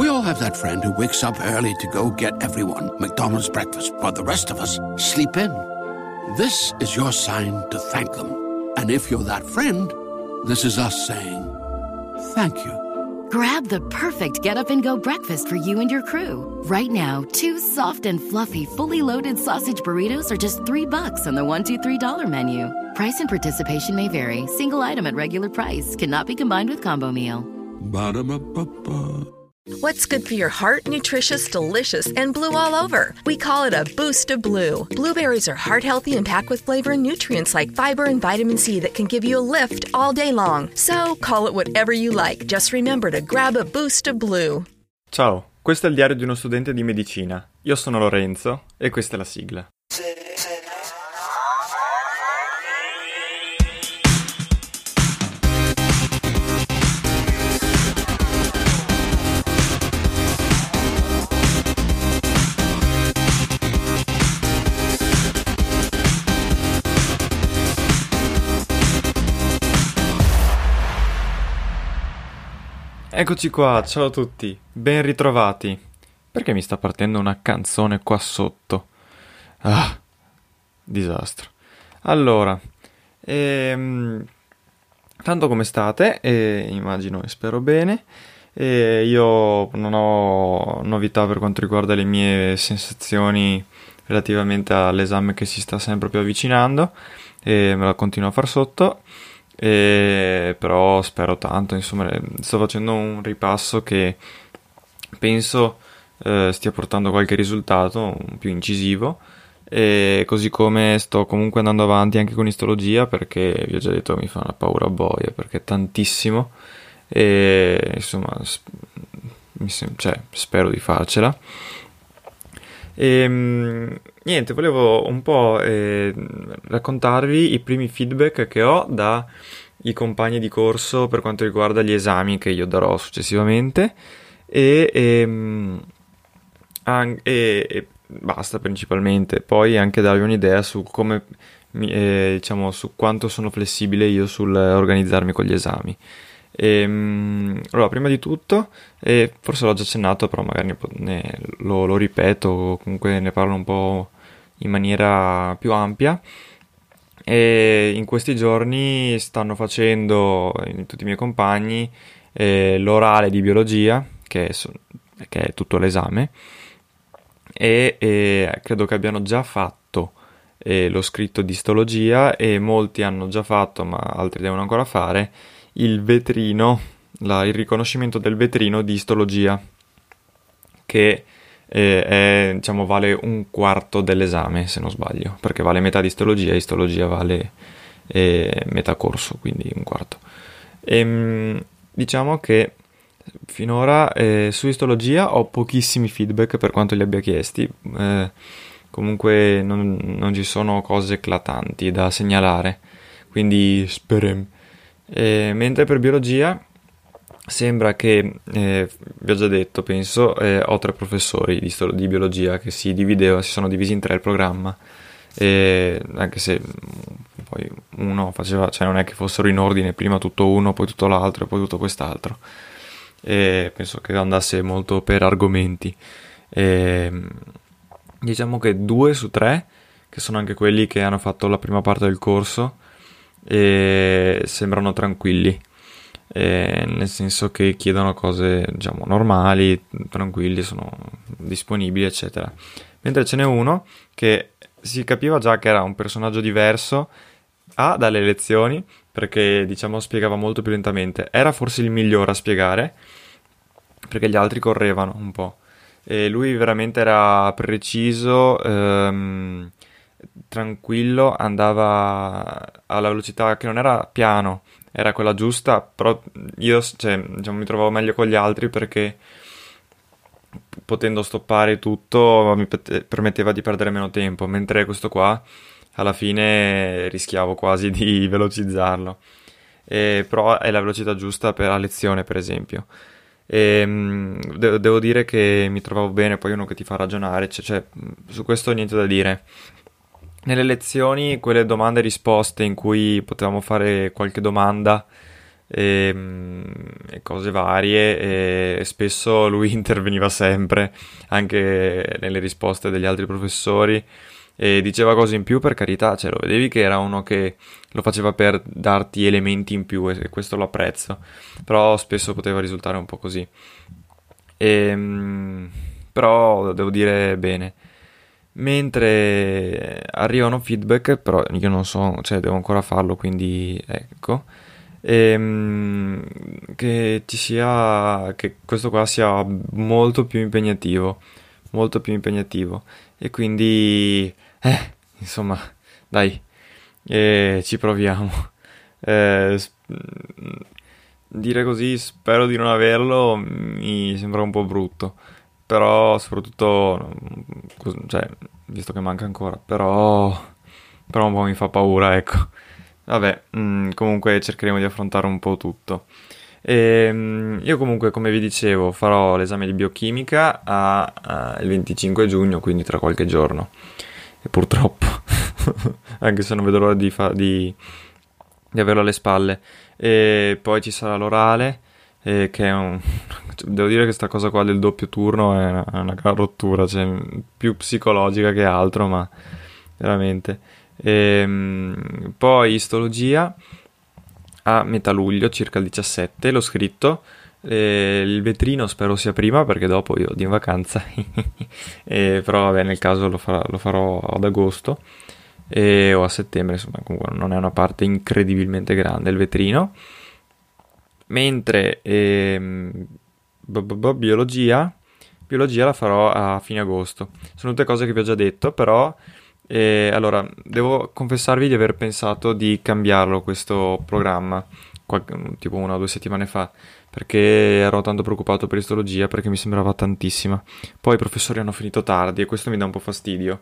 We all have that friend who wakes up early to go get everyone McDonald's breakfast while the rest of us sleep in. This is your sign to thank them. And if you're that friend, this is us saying thank you. Grab the perfect get up and go breakfast for you and your crew. Right now, two soft and fluffy, fully loaded sausage burritos are just three bucks on the one, two, three dollar menu. Price and participation may vary. Single item at regular price cannot be combined with combo meal. Ba-da-ba-ba-ba. What's good for your heart? Nutritious, delicious, and blue all over. We call it a boost of blue. Blueberries are heart healthy and packed with flavor and nutrients like fiber and vitamin C that can give you a lift all day long. So call it whatever you like. Just remember to grab a boost of blue. Ciao, questo è il diario di uno studente di medicina. Io sono Lorenzo e questa è la sigla. Eccoci qua, ciao a tutti, ben ritrovati. Perché mi sta partendo una canzone qua sotto? Ah, disastro. Allora, ehm, tanto come state? Eh, immagino e spero bene. Eh, io non ho novità per quanto riguarda le mie sensazioni relativamente all'esame che si sta sempre più avvicinando e me la continuo a far sotto. E, però spero tanto, insomma, sto facendo un ripasso che penso eh, stia portando qualche risultato più incisivo. E così come sto comunque andando avanti anche con istologia perché vi ho già detto mi fa una paura boia perché tantissimo e insomma sem- cioè, spero di farcela e niente volevo un po' eh, raccontarvi i primi feedback che ho dai compagni di corso per quanto riguarda gli esami che io darò successivamente e, e, e, e basta principalmente. Poi anche darvi un'idea su come eh, diciamo su quanto sono flessibile io sul organizzarmi con gli esami e, allora prima di tutto e forse l'ho già accennato però magari ne, lo, lo ripeto comunque ne parlo un po' in maniera più ampia. E in questi giorni stanno facendo tutti i miei compagni eh, l'orale di biologia che è, che è tutto l'esame. E, e, credo che abbiano già fatto eh, lo scritto di istologia e molti hanno già fatto ma altri devono ancora fare il vetrino la, il riconoscimento del vetrino di istologia che eh, è, diciamo, vale un quarto dell'esame se non sbaglio perché vale metà di istologia istologia vale eh, metà corso quindi un quarto. E, ehm, diciamo che finora eh, su istologia ho pochissimi feedback per quanto li abbia chiesti eh, comunque non, non, ci sono cose eclatanti da segnalare quindi speriamo eh, mentre per biologia sembra che, eh, vi ho già detto, penso, eh, ho tre professori di, sto- di, biologia che si divideva, si sono divisi in tre il programma, e anche se mm, poi uno faceva, cioè non è che fossero in ordine, prima tutto uno, poi tutto l'altro e poi tutto quest'altro. E penso che andasse molto per argomenti. E, diciamo che due su tre, che sono anche quelli che hanno fatto la prima parte del corso, sembrano tranquilli eh, nel senso che chiedono cose diciamo normali, tranquilli, sono disponibili, eccetera. Mentre ce n'è uno che si capiva già che era un personaggio diverso A dalle lezioni, perché diciamo spiegava molto più lentamente, era forse il migliore a spiegare, perché gli altri correvano un po'. E lui veramente era preciso, ehm, tranquillo, andava alla velocità che non era piano, era quella giusta, però io cioè, diciamo, mi trovavo meglio con gli altri perché potendo stoppare tutto mi permetteva di perdere meno tempo, mentre questo qua alla fine rischiavo quasi di velocizzarlo. E, però è la velocità giusta per la lezione, per esempio. E, ehm, de- devo dire che mi trovavo bene, poi uno che ti fa ragionare, cioè, cioè su questo niente da dire. Nelle lezioni, quelle domande e risposte in cui potevamo fare qualche domanda e, e cose varie e spesso lui interveniva sempre anche nelle risposte degli altri professori e diceva cose in più per carità, cioè lo vedevi che era uno che lo faceva per darti elementi in più e questo lo apprezzo, però spesso poteva risultare un po' così. E, ehm, però devo dire bene. Mentre arrivano feedback, però io non so, cioè devo ancora farlo, quindi ecco. Ehm, che ci sia, che questo qua sia molto più impegnativo, molto più impegnativo. E quindi eh, insomma, dai, eh, ci proviamo. Eh, dire così, spero di non averlo, mi sembra un po' brutto. Però, soprattutto, cioè, visto che manca ancora, però, però un po' mi fa paura, ecco. Vabbè, mh, mm, comunque cercheremo di affrontare un po' tutto. E, ehm, io comunque, come vi dicevo, farò l'esame di biochimica a, a, il 25 giugno, quindi tra qualche giorno e purtroppo, anche se non vedo l'ora di, fa- di, di averlo alle spalle. E poi ci sarà l'orale, eh, che è un... Devo dire che questa cosa qua del doppio turno è una, una gran rottura, cioè più psicologica che altro, ma veramente. E, ehm, poi istologia a metà luglio, circa il 17, l'ho scritto eh, il vetrino spero sia prima perché dopo io vado in vacanza, eh, però vabbè nel caso lo, farò, lo farò ad agosto eh, o a settembre, insomma comunque non è una parte incredibilmente grande il vetrino. Mentre ehm, biologia, biologia la farò a fine agosto. Sono tutte cose che vi ho già detto, però eh, allora devo confessarvi di aver pensato di cambiarlo questo programma, qualche, tipo una o due settimane fa perché ero tanto preoccupato per istologia perché mi sembrava tantissima. Poi i professori hanno finito tardi e questo mi dà un po' fastidio.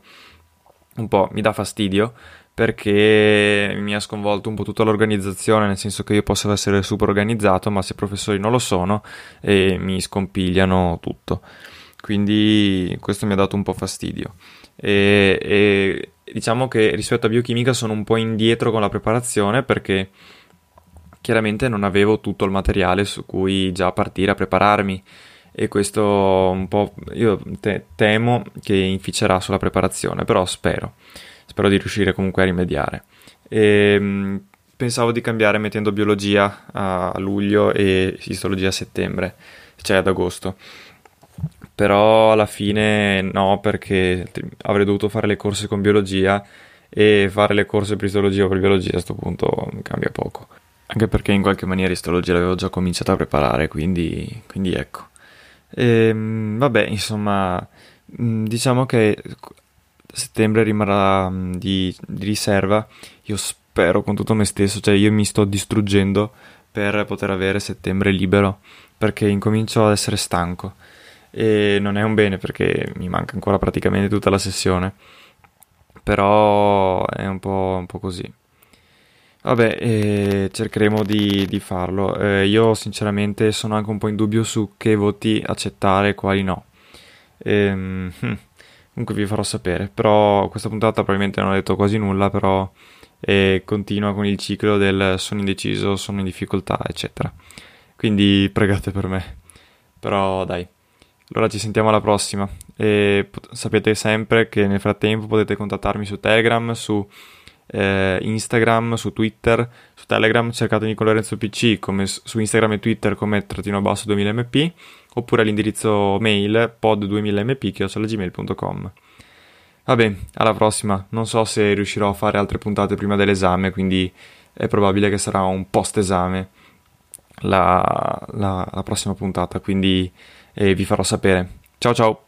Un po' mi dà fastidio perché mi ha sconvolto un po' tutta l'organizzazione, nel senso che io posso essere super organizzato, ma se i professori non lo sono e mi scompigliano tutto. Quindi questo mi ha dato un po' fastidio. E, e diciamo che rispetto a biochimica sono un po' indietro con la preparazione perché chiaramente non avevo tutto il materiale su cui già partire a prepararmi e questo un po' io te- temo che inficerà sulla preparazione, però spero, spero di riuscire comunque a rimediare. E, ehm, pensavo di cambiare mettendo biologia a luglio e istologia a settembre, cioè ad agosto. Però alla fine no, perché avrei dovuto fare le corse con biologia e fare le corse per istologia o per biologia a questo punto cambia poco. Anche perché in qualche maniera istologia l'avevo già cominciato a preparare, quindi, quindi ecco. E, ehm, vabbè, insomma, mm, diciamo che settembre rimarrà mm, di, di riserva. Io spero con tutto me stesso, cioè io mi sto distruggendo per poter avere settembre libero, perché incomincio ad essere stanco. E non è un bene perché mi manca ancora praticamente tutta la sessione. Però è un po', un po così. Vabbè, eh, cercheremo di, di farlo. Eh, io sinceramente sono anche un po' in dubbio su che voti accettare e quali no. Ehm, hm, comunque vi farò sapere. Però questa puntata probabilmente non ho detto quasi nulla, però eh, continua con il ciclo del sono indeciso, sono in difficoltà, eccetera. Quindi pregate per me. Però dai. Allora ci sentiamo alla prossima. E sapete sempre che nel frattempo potete contattarmi su Telegram, su eh, Instagram, su Twitter, su Telegram cercatemi con Lorenzo PC, come su Instagram e Twitter come trattino basso 2000mp, oppure all'indirizzo mail pod2000mp.gmail.com. Vabbè, alla prossima. Non so se riuscirò a fare altre puntate prima dell'esame, quindi è probabile che sarà un post esame la, la, la prossima puntata, quindi eh, vi farò sapere. Ciao ciao!